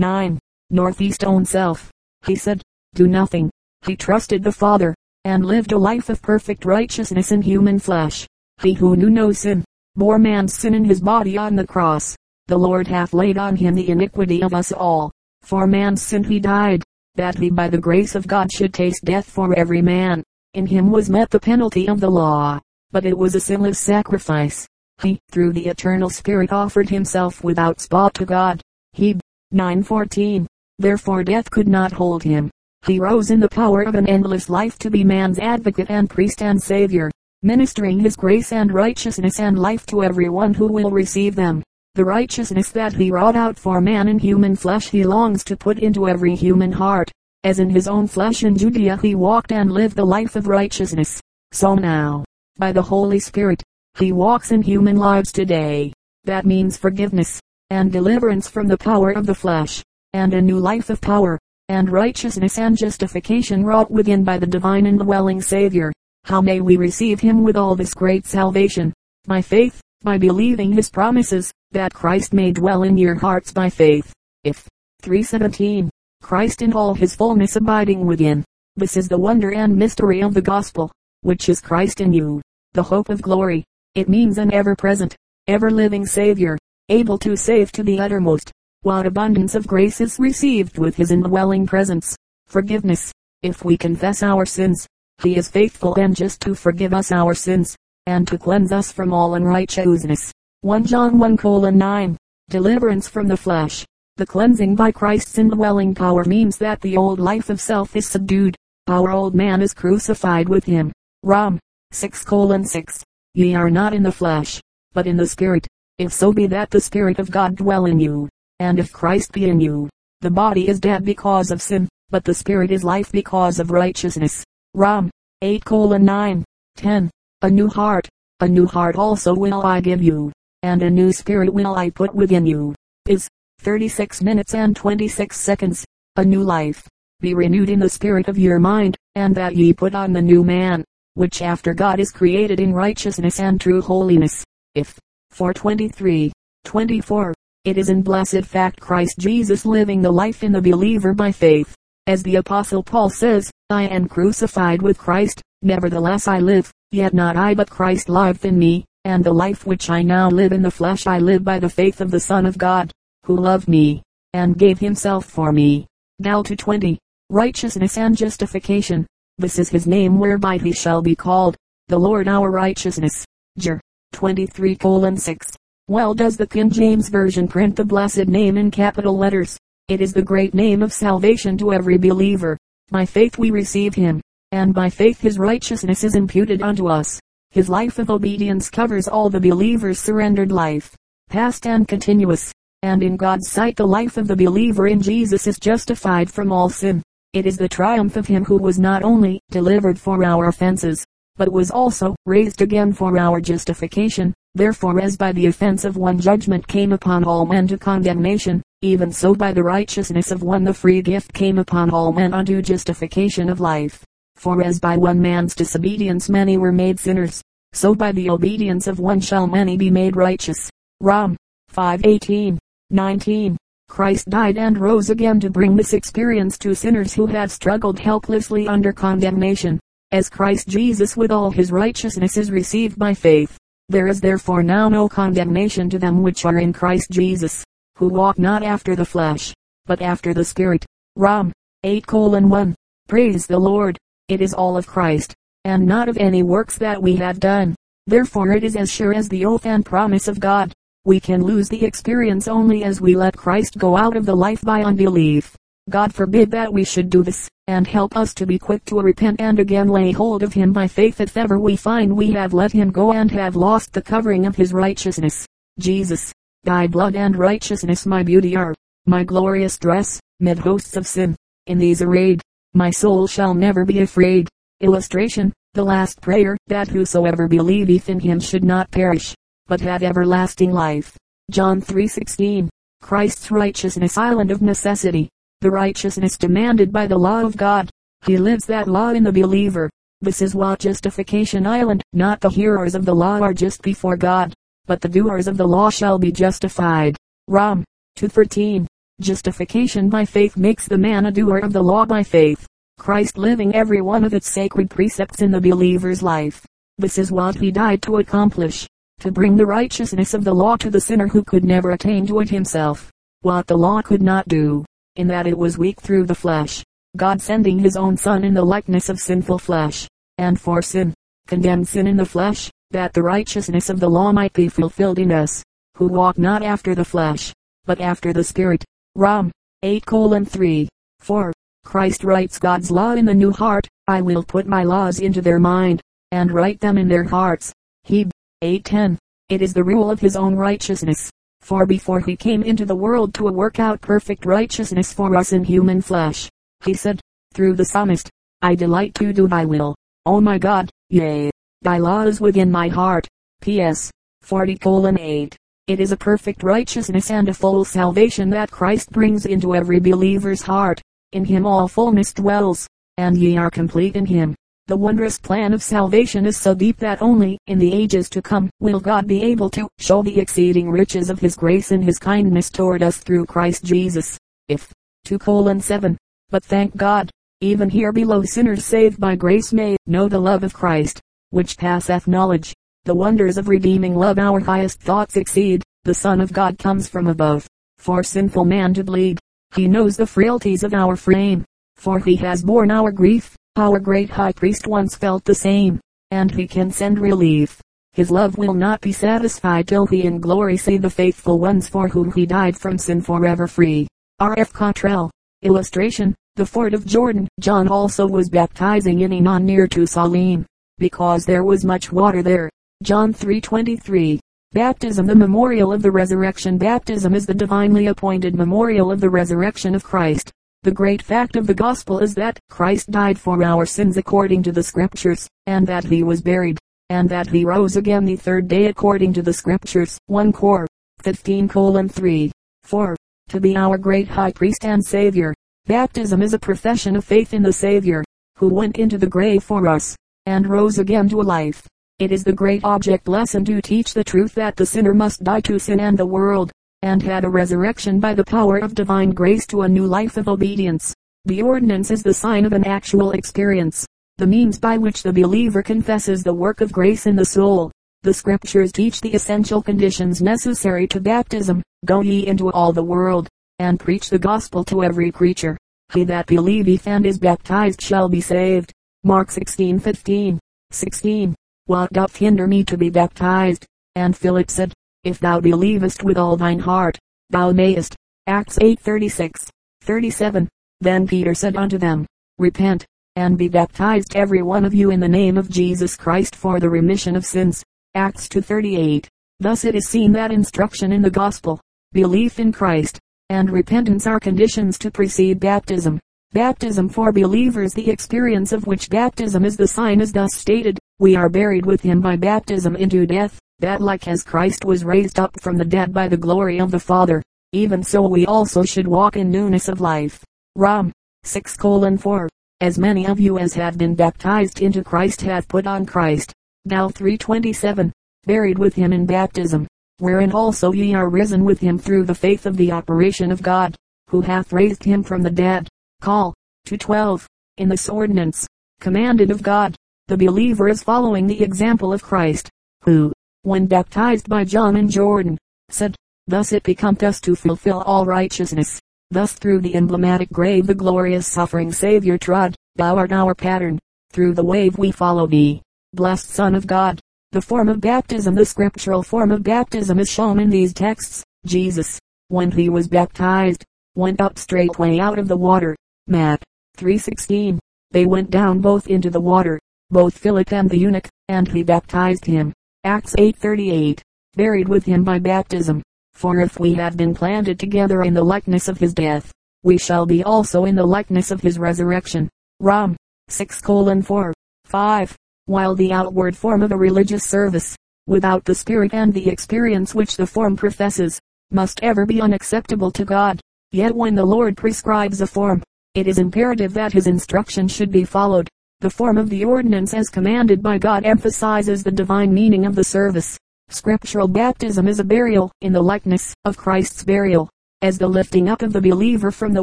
9. Northeast own self. He said, do nothing. He trusted the Father, and lived a life of perfect righteousness in human flesh. He who knew no sin, bore man's sin in his body on the cross. The Lord hath laid on him the iniquity of us all. For man's sin he died, that he by the grace of God should taste death for every man. In him was met the penalty of the law, but it was a sinless sacrifice. He, through the eternal Spirit offered himself without spot to God. He, 914. Therefore death could not hold him. He rose in the power of an endless life to be man's advocate and priest and savior, ministering his grace and righteousness and life to everyone who will receive them. The righteousness that he wrought out for man in human flesh he longs to put into every human heart. As in his own flesh in Judea he walked and lived the life of righteousness. So now, by the Holy Spirit, he walks in human lives today. That means forgiveness, and deliverance from the power of the flesh, and a new life of power, and righteousness and justification wrought within by the divine indwelling Savior. How may we receive him with all this great salvation? By faith, by believing his promises, that Christ may dwell in your hearts by faith. Eph 317, Christ in all his fullness abiding within. This is the wonder and mystery of the gospel, which is Christ in you, the hope of glory. It means an ever-present, ever-living Savior, able to save to the uttermost. What abundance of grace is received with his indwelling presence. Forgiveness. If we confess our sins, he is faithful and just to forgive us our sins, and to cleanse us from all unrighteousness. 1 John 1 colon 9. Deliverance from the flesh. The cleansing by Christ's indwelling power means that the old life of self is subdued. Our old man is crucified with him. Rom. 6 colon 6. Ye are not in the flesh, but in the spirit. If so be that the spirit of God dwell in you. And if Christ be in you, the body is dead because of sin, but the spirit is life because of righteousness. Rom. 8 colon 9. 10. A new heart. A new heart also will I give you, and a new spirit will I put within you. Is 36 minutes and 26 seconds. A new life. Be renewed in the spirit of your mind, and that ye put on the new man, which after God is created in righteousness and true holiness. If 423, 24. It is in blessed fact Christ Jesus living the life in the believer by faith. As the apostle Paul says, I am crucified with Christ, nevertheless I live, yet not I but Christ liveth in me, and the life which I now live in the flesh I live by the faith of the Son of God, who loved me, and gave himself for me. Now to 20. Righteousness and justification. This is his name whereby he shall be called, the Lord our righteousness. Jer. 23 colon 6. Well does the King James Version print the blessed name in capital letters. It is the great name of salvation to every believer. By faith we receive him, and by faith his righteousness is imputed unto us. His life of obedience covers all the believer's surrendered life, past and continuous. And in God's sight the life of the believer in Jesus is justified from all sin. It is the triumph of him who was not only delivered for our offenses, but was also raised again for our justification. Therefore as by the offense of one judgment came upon all men to condemnation, even so by the righteousness of one the free gift came upon all men unto justification of life. For as by one man's disobedience many were made sinners, so by the obedience of one shall many be made righteous. Rom. 5:18, 19. Christ died and rose again to bring this experience to sinners who had struggled helplessly under condemnation. As Christ Jesus with all his righteousness is received by faith, there is therefore now no condemnation to them which are in Christ Jesus, who walk not after the flesh, but after the Spirit. Rom. 8 colon 1. Praise the Lord. It is all of Christ, and not of any works that we have done. Therefore it is as sure as the oath and promise of God. We can lose the experience only as we let Christ go out of the life by unbelief. God forbid that we should do this, and help us to be quick to repent and again lay hold of him by faith if ever we find we have let him go and have lost the covering of his righteousness. Jesus, thy blood and righteousness my beauty are, my glorious dress, mid hosts of sin. In these arrayed, my soul shall never be afraid. Illustration, the last prayer, that whosoever believeth in him should not perish, but have everlasting life. John 3:16. Christ's righteousness island of necessity the righteousness demanded by the law of God. He lives that law in the believer. This is what justification island, not the hearers of the law are just before God, but the doers of the law shall be justified. Rom. 213. Justification by faith makes the man a doer of the law by faith. Christ living every one of its sacred precepts in the believer's life. This is what he died to accomplish. To bring the righteousness of the law to the sinner who could never attain to it himself. What the law could not do, in that it was weak through the flesh. God sending his own son in the likeness of sinful flesh, and for sin, condemned sin in the flesh, that the righteousness of the law might be fulfilled in us, who walk not after the flesh, but after the Spirit. Rom. 8 colon 3. 4. Christ writes God's law in the new heart. I will put my laws into their mind, and write them in their hearts. Heb. 8.10. It is the rule of his own righteousness. For before he came into the world to work out perfect righteousness for us in human flesh, he said, through the psalmist, I delight to do thy will. O my God, yea, thy law is within my heart. P.S. 40 colon 8. It is a perfect righteousness and a full salvation that Christ brings into every believer's heart. In him all fullness dwells, and ye are complete in him. The wondrous plan of salvation is so deep that only in the ages to come will God be able to show the exceeding riches of his grace and his kindness toward us through Christ Jesus. Eph 2 colon 7. But thank God, even here below sinners saved by grace may know the love of Christ, which passeth knowledge the wonders of redeeming love our highest thoughts exceed. The Son of God comes from above. For sinful man to bleed. He knows the frailties of our frame. For he has borne our grief. Our great high priest once felt the same. And he can send relief. His love will not be satisfied till he in glory see the faithful ones for whom he died from sin forever free. R. F. Cottrell. Illustration. The ford of Jordan. John also was baptizing in Aenon near to Salim. Because there was much water there. John 3:23. Baptism the memorial of the resurrection Baptism is the divinely appointed memorial of the resurrection of Christ. The great fact of the gospel is that Christ died for our sins according to the scriptures, and that he was buried, and that he rose again the third day according to the scriptures. 1 Cor. 15 colon 3. 4. To be our great high priest and savior. Baptism is a profession of faith in the savior, who went into the grave for us, and rose again to a life. It is the great object lesson to teach the truth that the sinner must die to sin and the world, and had a resurrection by the power of divine grace to a new life of obedience. The ordinance is the sign of an actual experience, the means by which the believer confesses the work of grace in the soul. The scriptures teach the essential conditions necessary to baptism. Go ye into all the world, and preach the gospel to every creature. He that believeth and is baptized shall be saved. Mark 16 15, 16. What doth hinder me to be baptized? And Philip said, If thou believest with all thine heart, thou mayest. Acts 8:36, 37. Then Peter said unto them, Repent, and be baptized every one of you in the name of Jesus Christ for the remission of sins. Acts 2:38. Thus it is seen that instruction in the gospel, belief in Christ, and repentance are conditions to precede baptism. Baptism for believers the experience of which baptism is the sign is thus stated, we are buried with him by baptism into death, that like as Christ was raised up from the dead by the glory of the Father, even so we also should walk in newness of life. Rom. 6 colon 4. As many of you as have been baptized into Christ have put on Christ. Now 327. Buried with him in baptism, wherein also ye are risen with him through the faith of the operation of God, who hath raised him from the dead. Call. 212. In this ordinance, commanded of God, the believer is following the example of Christ, who, when baptized by John in Jordan, said, Thus it becometh us to fulfill all righteousness. Thus through the emblematic grave the glorious suffering Savior trod, thou art our pattern. Through the wave we follow thee, blessed Son of God. The form of baptism, the scriptural form of baptism is shown in these texts. Jesus, when he was baptized, went up straightway out of the water. Matt 3.16. They went down both into the water, both Philip and the eunuch, and he baptized him. Acts 8:38. Buried with him by baptism. For if we have been planted together in the likeness of his death, we shall be also in the likeness of his resurrection. Rom. 6 colon 4. 5. While the outward form of a religious service, without the spirit and the experience which the form professes, must ever be unacceptable to God. Yet when the Lord prescribes a form, it is imperative that his instruction should be followed. The form of the ordinance as commanded by God emphasizes the divine meaning of the service. Scriptural baptism is a burial in the likeness of Christ's burial. as the lifting up of the believer from the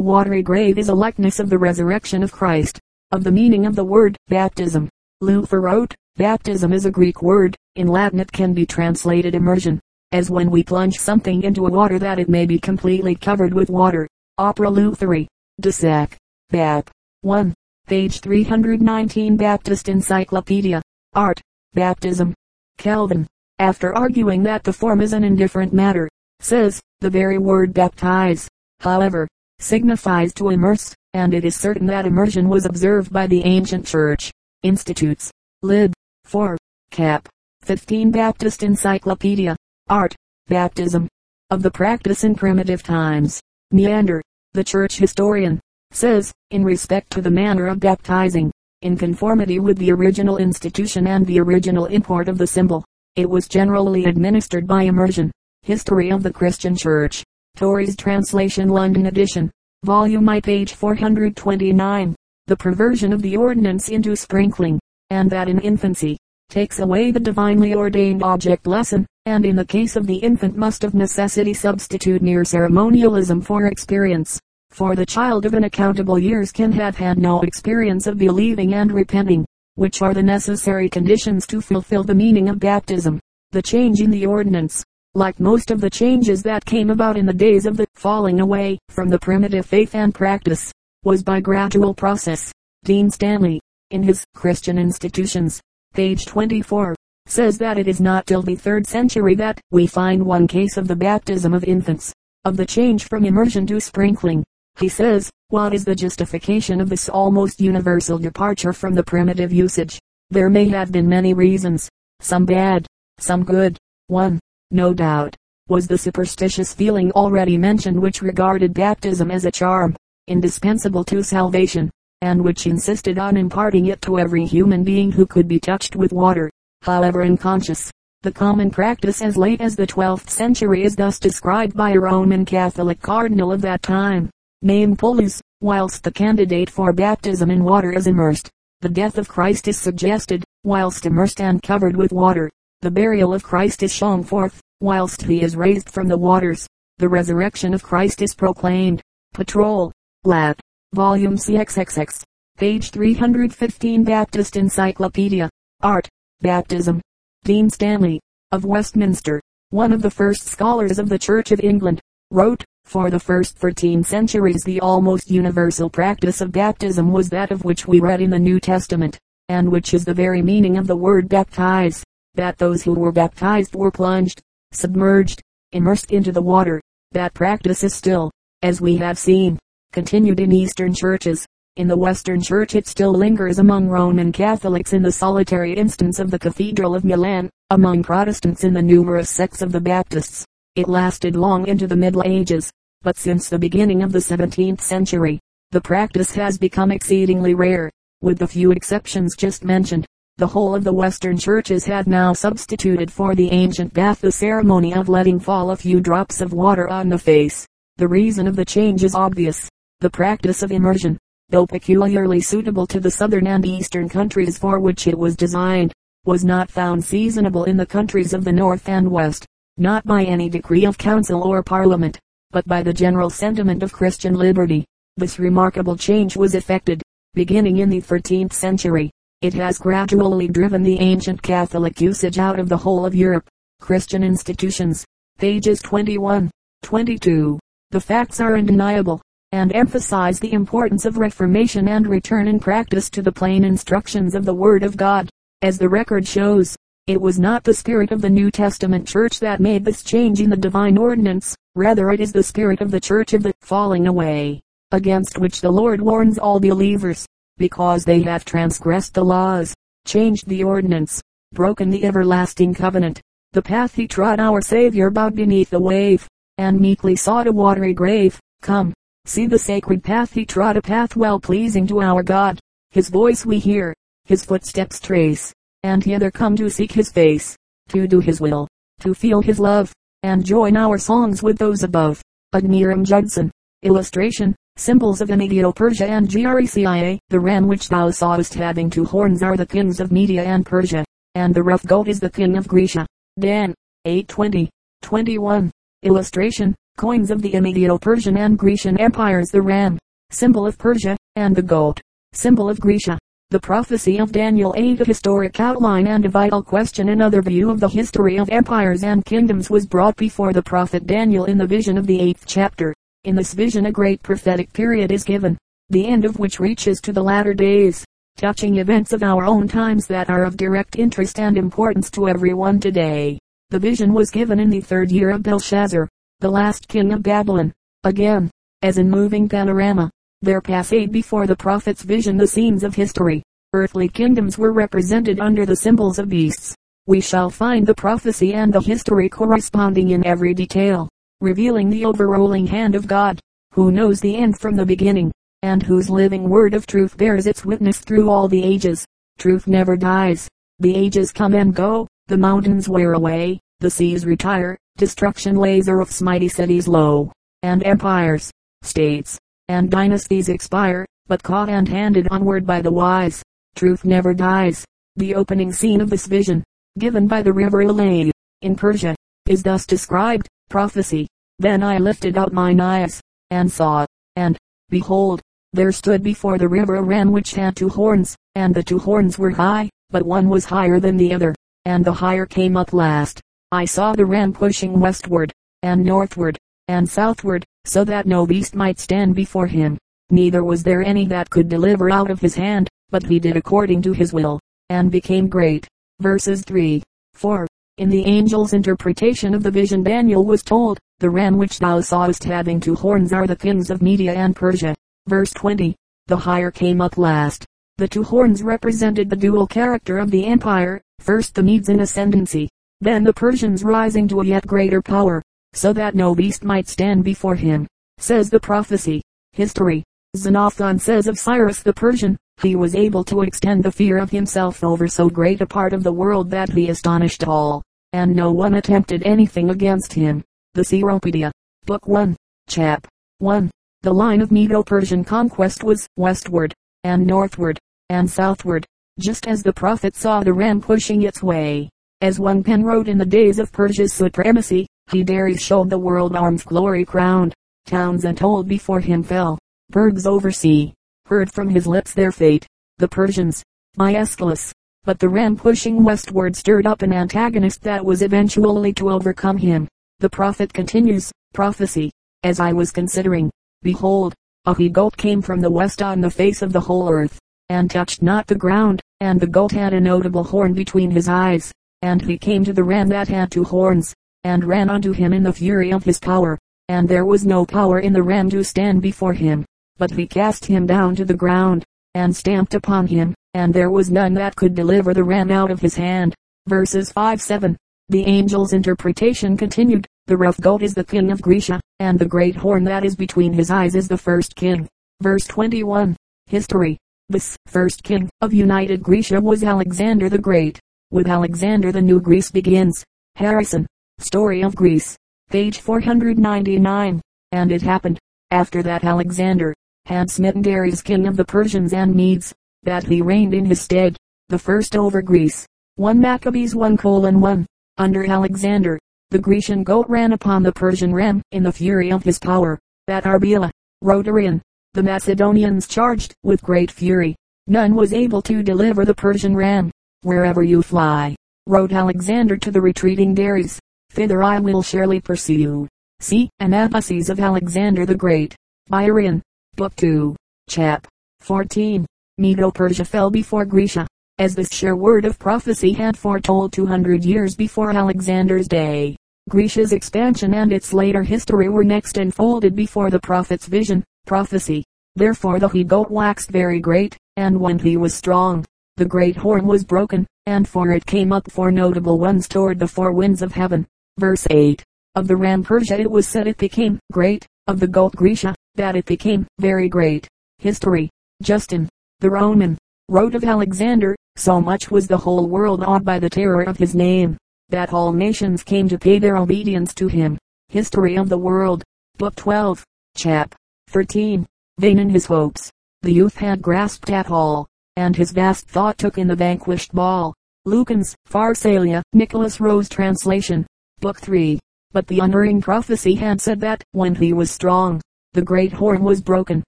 watery grave is a likeness of the resurrection of Christ. Of the meaning of the word baptism, Luther wrote, baptism is a Greek word, in Latin it can be translated immersion, as when we plunge something into a water that it may be completely covered with water. Opera Lutheri, de Sac, Bap. 1. Page 319 Baptist Encyclopedia. Art. Baptism. Calvin, after arguing that the form is an indifferent matter, says, the very word baptize, however, signifies to immerse, and it is certain that immersion was observed by the ancient church. Institutes. Lib. 4. Cap. 15 Baptist Encyclopedia. Art. Baptism. Of the practice in primitive times. Neander, the church historian, says, in respect to the manner of baptizing, in conformity with the original institution and the original import of the symbol, it was generally administered by immersion. History of the Christian Church. Torrey's Translation London edition. Volume I page 429. The perversion of the ordinance into sprinkling, and that in infancy, takes away the divinely ordained object lesson, and in the case of the infant must of necessity substitute mere ceremonialism for experience. For the child of unaccountable years can have had no experience of believing and repenting which are the necessary conditions to fulfill the meaning of baptism. The change in the ordinance, like most of the changes that came about in the days of the falling away from the primitive faith and practice, was by gradual process. Dean Stanley, in his Christian Institutions, page 24, says that it is not till the third century that we find one case of the baptism of infants, of the change from immersion to sprinkling. He says, what is the justification of this almost universal departure from the primitive usage? There may have been many reasons, some bad, some good. One, no doubt, was the superstitious feeling already mentioned which regarded baptism as a charm, indispensable to salvation, and which insisted on imparting it to every human being who could be touched with water, however unconscious. The common practice as late as the 12th century is thus described by a Roman Catholic cardinal of that time named Paulus, whilst the candidate for baptism in water is immersed. The death of Christ is suggested, whilst immersed and covered with water. The burial of Christ is shown forth, whilst he is raised from the waters. The resurrection of Christ is proclaimed. Patrol. Lat. Volume CXXX. Page 315 Baptist Encyclopedia. Art. Baptism. Dean Stanley, of Westminster, one of the first scholars of the Church of England, wrote, for the first 13 centuries the almost universal practice of baptism was that of which we read in the New Testament, and which is the very meaning of the word baptize, that those who were baptized were plunged, submerged, immersed into the water. That practice is still, as we have seen, continued in Eastern churches. In the Western Church it still lingers among Roman Catholics in the solitary instance of the Cathedral of Milan, among Protestants in the numerous sects of the Baptists. It lasted long into the Middle Ages, but since the beginning of the 17th century, the practice has become exceedingly rare. With the few exceptions just mentioned, the whole of the Western churches have now substituted for the ancient bath the ceremony of letting fall a few drops of water on the face. The reason of the change is obvious. The practice of immersion, though peculiarly suitable to the southern and eastern countries for which it was designed, was not found seasonable in the countries of the north and west, not by any decree of council or parliament, but by the general sentiment of Christian liberty. This remarkable change was effected, beginning in the 13th century. It has gradually driven the ancient Catholic usage out of the whole of Europe. Christian institutions, pages 21, 22. The facts are undeniable, and emphasize the importance of reformation and return in practice to the plain instructions of the Word of God. As the record shows, it was not the spirit of the New Testament church that made this change in the divine ordinance, Rather it is the spirit of the church of the falling away, against which the Lord warns all believers, because they have transgressed the laws, changed the ordinance, broken the everlasting covenant. The path he trod our Savior bowed beneath the wave, and meekly sought a watery grave. Come, see the sacred path he trod a path well pleasing to our God. His voice we hear, his footsteps trace, and hither come to seek his face, to do his will, to feel his love, and join our songs with those above. Adoniram Judson. Illustration. Symbols of Medo-Persia and Grecia. The ram which thou sawest having two horns are the kings of Media and Persia, and the rough goat is the king of Grecia. Dan. 820. 21. Illustration. Coins of the Medo-Persian and Grecian empires the ram, symbol of Persia, and the goat, symbol of Grecia. The prophecy of Daniel 8 a historic outline and a vital question another view of the history of empires and kingdoms was brought before the prophet Daniel in the vision of the 8th chapter. In this vision a great prophetic period is given, the end of which reaches to the latter days, touching events of our own times that are of direct interest and importance to everyone today. The vision was given in the third year of Belshazzar, the last king of Babylon. Again, as in moving panorama, there passed before the prophet's vision the scenes of history. Earthly kingdoms were represented under the symbols of beasts. We shall find the prophecy and the history corresponding in every detail, revealing the overruling hand of God, who knows the end from the beginning, and whose living word of truth bears its witness through all the ages. Truth never dies. The ages come and go, the mountains wear away, the seas retire, destruction lays of mighty cities low, and empires, states, and dynasties expire, but caught and handed onward by the wise. Truth never dies. The opening scene of this vision, given by the river Ulai, in Persia, is thus described, prophecy. Then I lifted up mine eyes, and saw, and, behold, there stood before the river a ram which had two horns, and the two horns were high, but one was higher than the other, and the higher came up last. I saw the ram pushing westward, and northward, and southward, so that no beast might stand before him. Neither was there any that could deliver out of his hand, but he did according to his will, and became great. Verses 3, 4. In the angel's interpretation of the vision Daniel was told, the ram which thou sawest having two horns are the kings of Media and Persia. Verse 20. The higher came up last. The two horns represented the dual character of the empire, first the Medes in ascendancy, then the Persians rising to a yet greater power so that no beast might stand before him, says the prophecy. History. Xenophon says of Cyrus the Persian, he was able to extend the fear of himself over so great a part of the world that he astonished all, and no one attempted anything against him. The Cyropedia. Book 1. Chap. 1. The line of Medo-Persian conquest was westward, and northward, and southward, just as the prophet saw the ram pushing its way. As one pen wrote in the days of Persia's supremacy, he dares showed the world arms glory crowned. Towns and untold before him fell. Bergs over sea. Heard from his lips their fate. The Persians. My Aeschylus. But the ram pushing westward stirred up an antagonist that was eventually to overcome him. The prophet continues, prophecy. As I was considering, behold, a he goat came from the west on the face of the whole earth, and touched not the ground, and the goat had a notable horn between his eyes, and he came to the ram that had two horns, and ran unto him in the fury of his power, and there was no power in the ram to stand before him, but he cast him down to the ground, and stamped upon him, and there was none that could deliver the ram out of his hand. Verses 5-7. The angel's interpretation continued, the rough goat is the king of Grecia, and the great horn that is between his eyes is the first king. Verse 21. History. This first king of united Grecia was Alexander the Great. With Alexander the new Greece begins. Harrison. Story of Greece, page 499. And it happened, after that Alexander had smitten Darius king of the Persians and Medes, that he reigned in his stead, the first over Greece. 1 Maccabees 1 colon 1. Under Alexander, the Grecian goat ran upon the Persian ram in the fury of his power. That Arbela, Rotarian, the Macedonians charged with great fury. None was able to deliver the Persian ram. Wherever you fly, wrote Alexander to the retreating Darius, thither I will surely pursue. you. See, Anabasis of Alexander the Great. Byron. Book 2. Chap. 14. Medo-Persia fell before Grecia, as this sure word of prophecy had foretold 200 years before Alexander's day. Grecia's expansion and its later history were next unfolded before the prophet's vision, prophecy. Therefore the he-goat waxed very great, and when he was strong, the great horn was broken, and for it came up four notable ones toward the four winds of heaven. Verse 8. Of the ram Persia it was said it became great, of the goat Grecia, that it became very great. History. Justin, the Roman, wrote of Alexander, so much was the whole world awed by the terror of his name, that all nations came to pay their obedience to him. History of the World, Book 12, Chap. 13. Vain in his hopes, the youth had grasped at all, and his vast thought took in the vanquished ball. Lucan's Pharsalia, Nicholas Rowe's translation. Book 3. But the unerring prophecy had said that, when he was strong, the great horn was broken.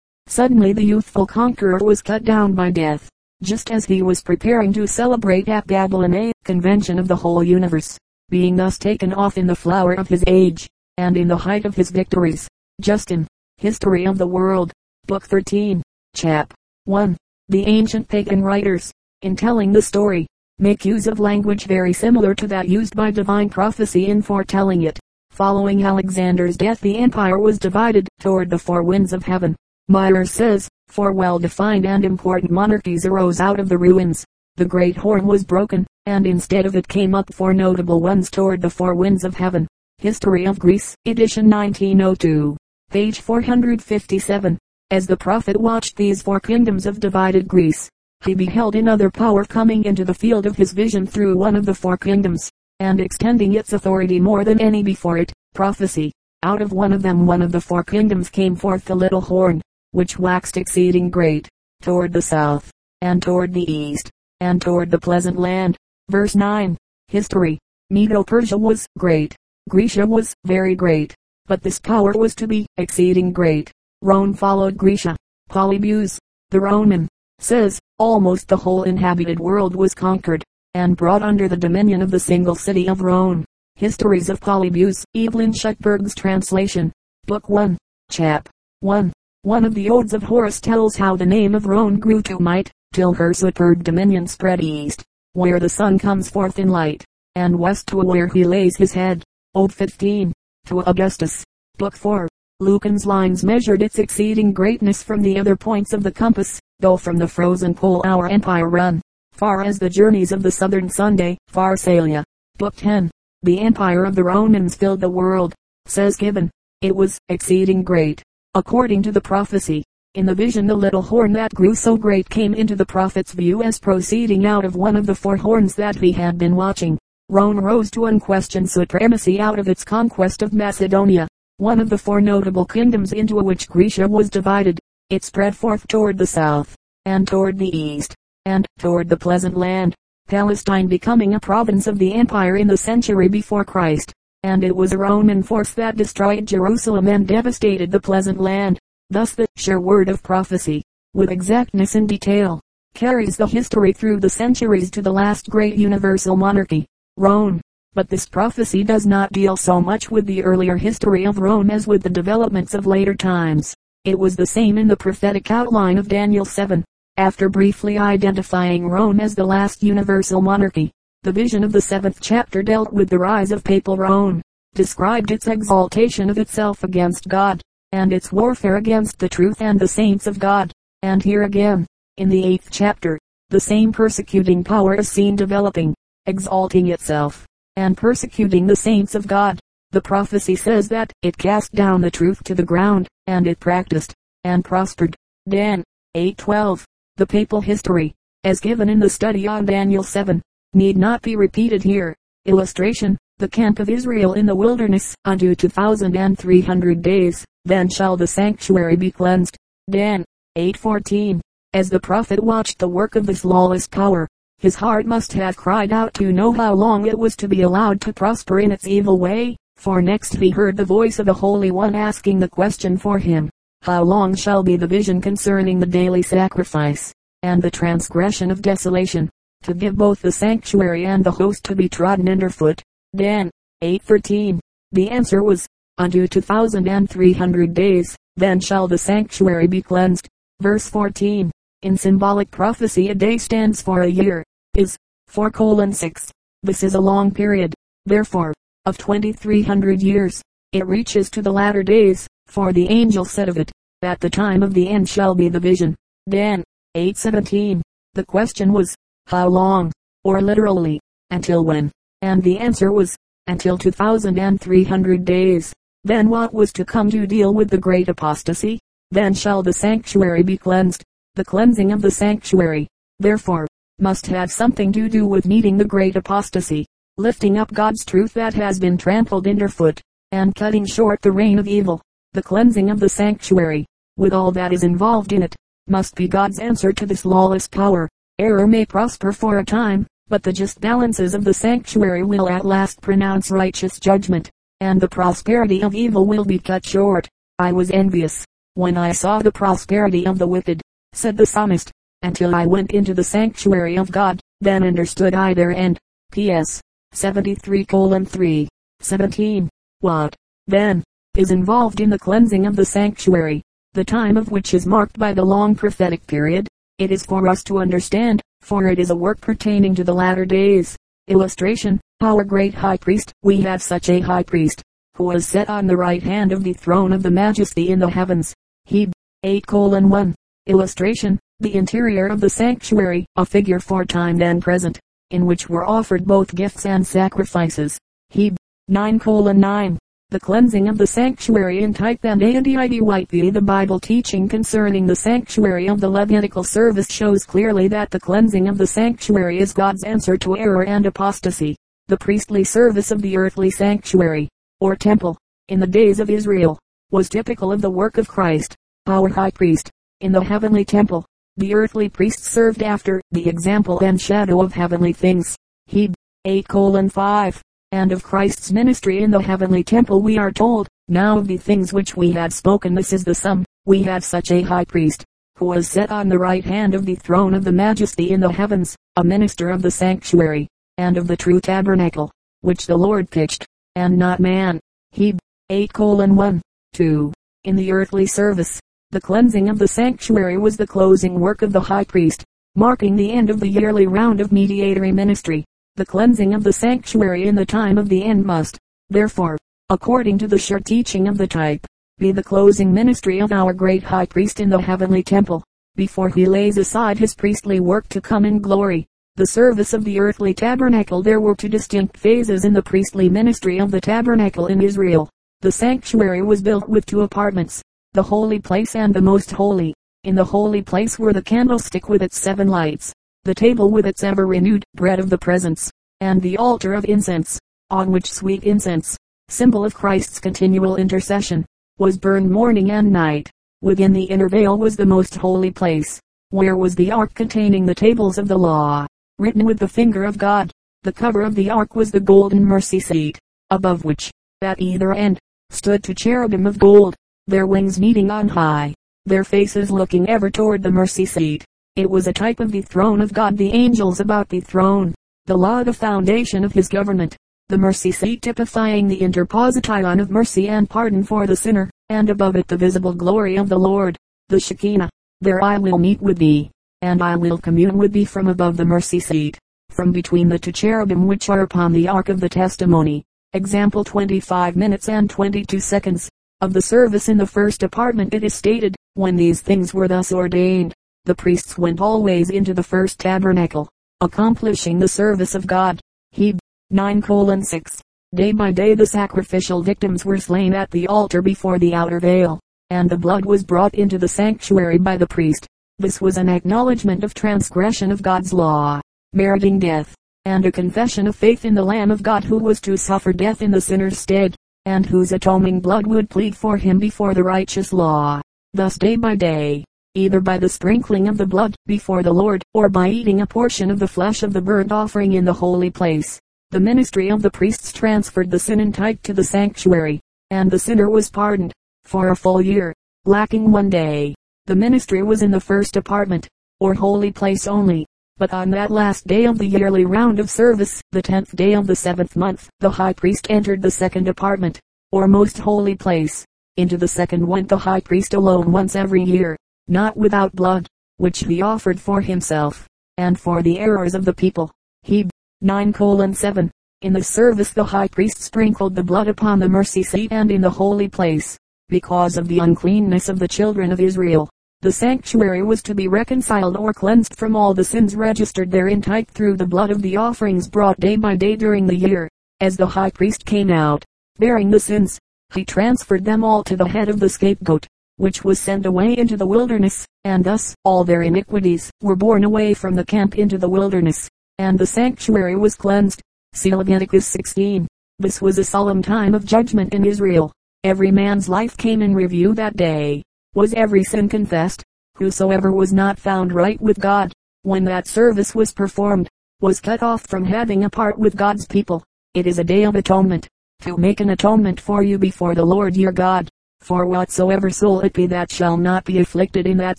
Suddenly the youthful conqueror was cut down by death, just as he was preparing to celebrate at Babylon a convention of the whole universe, being thus taken off in the flower of his age, and in the height of his victories. Justin, History of the World, Book 13, Chap. 1. The ancient pagan writers, in telling the story, make use of language very similar to that used by divine prophecy in foretelling it. Following Alexander's death the empire was divided toward the four winds of heaven. Myers says, four well-defined and important monarchies arose out of the ruins. The great horn was broken, and instead of it came up four notable ones toward the four winds of heaven. History of Greece, edition 1902, page 457. As the prophet watched these four kingdoms of divided Greece, he beheld another power coming into the field of his vision through one of the four kingdoms, and extending its authority more than any before it. Prophecy. Out of one of them one of the four kingdoms came forth the little horn, which waxed exceeding great, toward the south, and toward the east, and toward the pleasant land. Verse 9. History. Medo-Persia was great. Grecia was very great. But this power was to be exceeding great. Rome followed Grecia. Polybius, the Roman, says, almost the whole inhabited world was conquered, and brought under the dominion of the single city of Rome. Histories of Polybius, Evelyn Shuckburgh's translation. Book 1, Chap. 1. One of the odes of Horace tells how the name of Rome grew to might, till her superb dominion spread east, where the sun comes forth in light, and west to where he lays his head. Ode 15. To Augustus. Book 4. Lucan's lines measured its exceeding greatness from the other points of the compass, though from the frozen pole our empire run, far as the journeys of the southern Sunday, Pharsalia. Book 10. The empire of the Romans filled the world, says Gibbon. It was exceeding great, according to the prophecy. In the vision the little horn that grew so great came into the prophet's view as proceeding out of one of the four horns that he had been watching. Rome rose to unquestioned supremacy out of its conquest of Macedonia one of the four notable kingdoms into which Grecia was divided. It spread forth toward the south, and toward the east, and toward the pleasant land, Palestine becoming a province of the empire in the century before Christ. And it was a Roman force that destroyed Jerusalem and devastated the pleasant land. Thus the sure word of prophecy, with exactness and detail, carries the history through the centuries to the last great universal monarchy, Rome. But this prophecy does not deal so much with the earlier history of Rome as with the developments of later times. It was the same in the prophetic outline of Daniel 7. After briefly identifying Rome as the last universal monarchy, the vision of the seventh chapter dealt with the rise of papal Rome, described its exaltation of itself against God, and its warfare against the truth and the saints of God. And here again, in the eighth chapter, the same persecuting power is seen developing, exalting itself, and persecuting the saints of God. The prophecy says that it cast down the truth to the ground, and it practiced, and prospered. Dan. 812. The papal history, as given in the study on Daniel 7, need not be repeated here. Illustration. The camp of Israel in the wilderness, unto 2,300 days, then shall the sanctuary be cleansed. Dan. 814. As the prophet watched the work of this lawless power, his heart must have cried out to know how long it was to be allowed to prosper in its evil way, for next he heard the voice of the Holy One asking the question for him. How long shall be the vision concerning the daily sacrifice, and the transgression of desolation, to give both the sanctuary and the host to be trodden underfoot? Dan. 813. The answer was, unto two thousand and three hundred days, then shall the sanctuary be cleansed. Verse 14. In symbolic prophecy a day stands for a year, is 4 colon 6. This is a long period, therefore, of 2300 years. It reaches to the latter days, for the angel said of it, at the time of the end shall be the vision. Dan. 817. The question was, how long, or literally, until when? And the answer was, until 2300 days. Then what was to come to deal with the great apostasy? Then shall the sanctuary be cleansed. The cleansing of the sanctuary, therefore, must have something to do with meeting the great apostasy, lifting up God's truth that has been trampled underfoot, and cutting short the reign of evil. The cleansing of the sanctuary, with all that is involved in it, must be God's answer to this lawless power. Error may prosper for a time, but the just balances of the sanctuary will at last pronounce righteous judgment. and the prosperity of evil will be cut short. I was envious when I saw the prosperity of the wicked, said the psalmist, until I went into the sanctuary of God, then understood I their end. P.S. 73 colon 3. 17. What, then, is involved in the cleansing of the sanctuary, the time of which is marked by the long prophetic period? It is for us to understand, for it is a work pertaining to the latter days. Illustration, our great high priest, we have such a high priest, who was set on the right hand of the throne of the majesty in the heavens. He, 8 colon 1. Illustration, the interior of the sanctuary, a figure for time then present, in which were offered both gifts and sacrifices. He, 9 9. The cleansing of the sanctuary in type and antitype the Bible teaching concerning the sanctuary of the Levitical service shows clearly that the cleansing of the sanctuary is God's answer to error and apostasy. The priestly service of the earthly sanctuary, or temple, in the days of Israel, was typical of the work of Christ, our high priest, in the heavenly temple. The earthly priests served after the example and shadow of heavenly things. He 8 colon 5. And of Christ's ministry in the heavenly temple we are told, now of the things which we had spoken this is the sum, we have such a high priest, who was set on the right hand of the throne of the majesty in the heavens, a minister of the sanctuary, and of the true tabernacle, which the Lord pitched, and not man. He 8 colon 1, 2. In the earthly service, the cleansing of the sanctuary was the closing work of the high priest, marking the end of the yearly round of mediatory ministry. The cleansing of the sanctuary in the time of the end must, therefore, according to the sure teaching of the type, be the closing ministry of our great high priest in the heavenly temple, before he lays aside his priestly work to come in glory. The service of the earthly tabernacle There were two distinct phases in the priestly ministry of the tabernacle in Israel. The sanctuary was built with two apartments, the holy place and the most holy. In the holy place were the candlestick with its seven lights, the table with its ever renewed bread of the presence, and the altar of incense, on which sweet incense, symbol of Christ's continual intercession, was burned morning and night. Within the inner veil was the most holy place, where was the ark containing the tables of the law, written with the finger of God. The cover of the ark was the golden mercy seat, above which, at either end, stood two cherubim of gold, their wings meeting on high, their faces looking ever toward the mercy seat. It was a type of the throne of God, the angels about the throne, the law the foundation of his government, the mercy seat typifying the interposition of mercy and pardon for the sinner, and above it the visible glory of the Lord, the Shekinah. There I will meet with thee, and I will commune with thee from above the mercy seat, from between the two cherubim which are upon the ark of the testimony. Example 25 minutes and 22 seconds. Of the service in the first apartment it is stated, when these things were thus ordained, the priests went always into the first tabernacle, accomplishing the service of God. He 9 colon 6. Day by day the sacrificial victims were slain at the altar before the outer veil, and the blood was brought into the sanctuary by the priest. This was an acknowledgement of transgression of God's law, meriting death, and a confession of faith in the Lamb of God who was to suffer death in the sinner's stead and whose atoning blood would plead for him before the righteous law. Thus day by day, either by the sprinkling of the blood before the Lord, or by eating a portion of the flesh of the burnt offering in the holy place, the ministry of the priests transferred the sin and type to the sanctuary, and the sinner was pardoned, for a full year, lacking one day. The ministry was in the first apartment, or holy place only, but on that last day of the yearly round of service, the tenth day of the seventh month, the high priest entered the second apartment, or most holy place. Into the second went the high priest alone once every year, not without blood, which he offered for himself, and for the errors of the people. He 9 colon 7. In the service the high priest sprinkled the blood upon the mercy seat and in the holy place, because of the uncleanness of the children of Israel. The sanctuary was to be reconciled or cleansed from all the sins registered therein typed through the blood of the offerings brought day by day during the year. As the high priest came out, bearing the sins, he transferred them all to the head of the scapegoat, which was sent away into the wilderness, and thus all their iniquities were borne away from the camp into the wilderness, and the sanctuary was cleansed. See Leviticus 16. This was a solemn time of judgment in Israel. Every man's life came in review that day was every sin confessed, whosoever was not found right with God, when that service was performed, was cut off from having a part with God's people. It is a day of atonement, to make an atonement for you before the Lord your God. For whatsoever soul it be that shall not be afflicted in that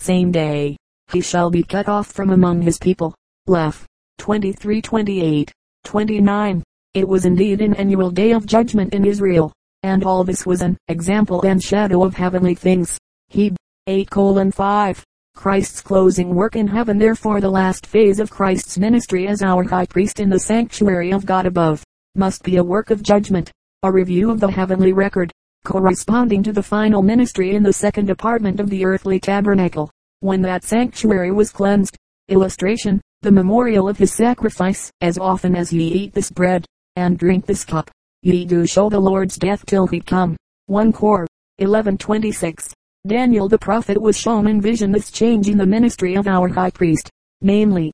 same day, he shall be cut off from among his people. Left. 23 28 29. It was indeed an annual day of judgment in Israel, and all this was an example and shadow of heavenly things. Heb. 8 colon 5. Christ's closing work in heaven therefore the last phase of Christ's ministry as our high priest in the sanctuary of God above, must be a work of judgment, a review of the heavenly record, corresponding to the final ministry in the second apartment of the earthly tabernacle, when that sanctuary was cleansed. Illustration, the memorial of his sacrifice, as often as ye eat this bread, and drink this cup, ye do show the Lord's death till he come. 1 Cor. 1126. Daniel the prophet was shown in vision this change in the ministry of our high priest, namely,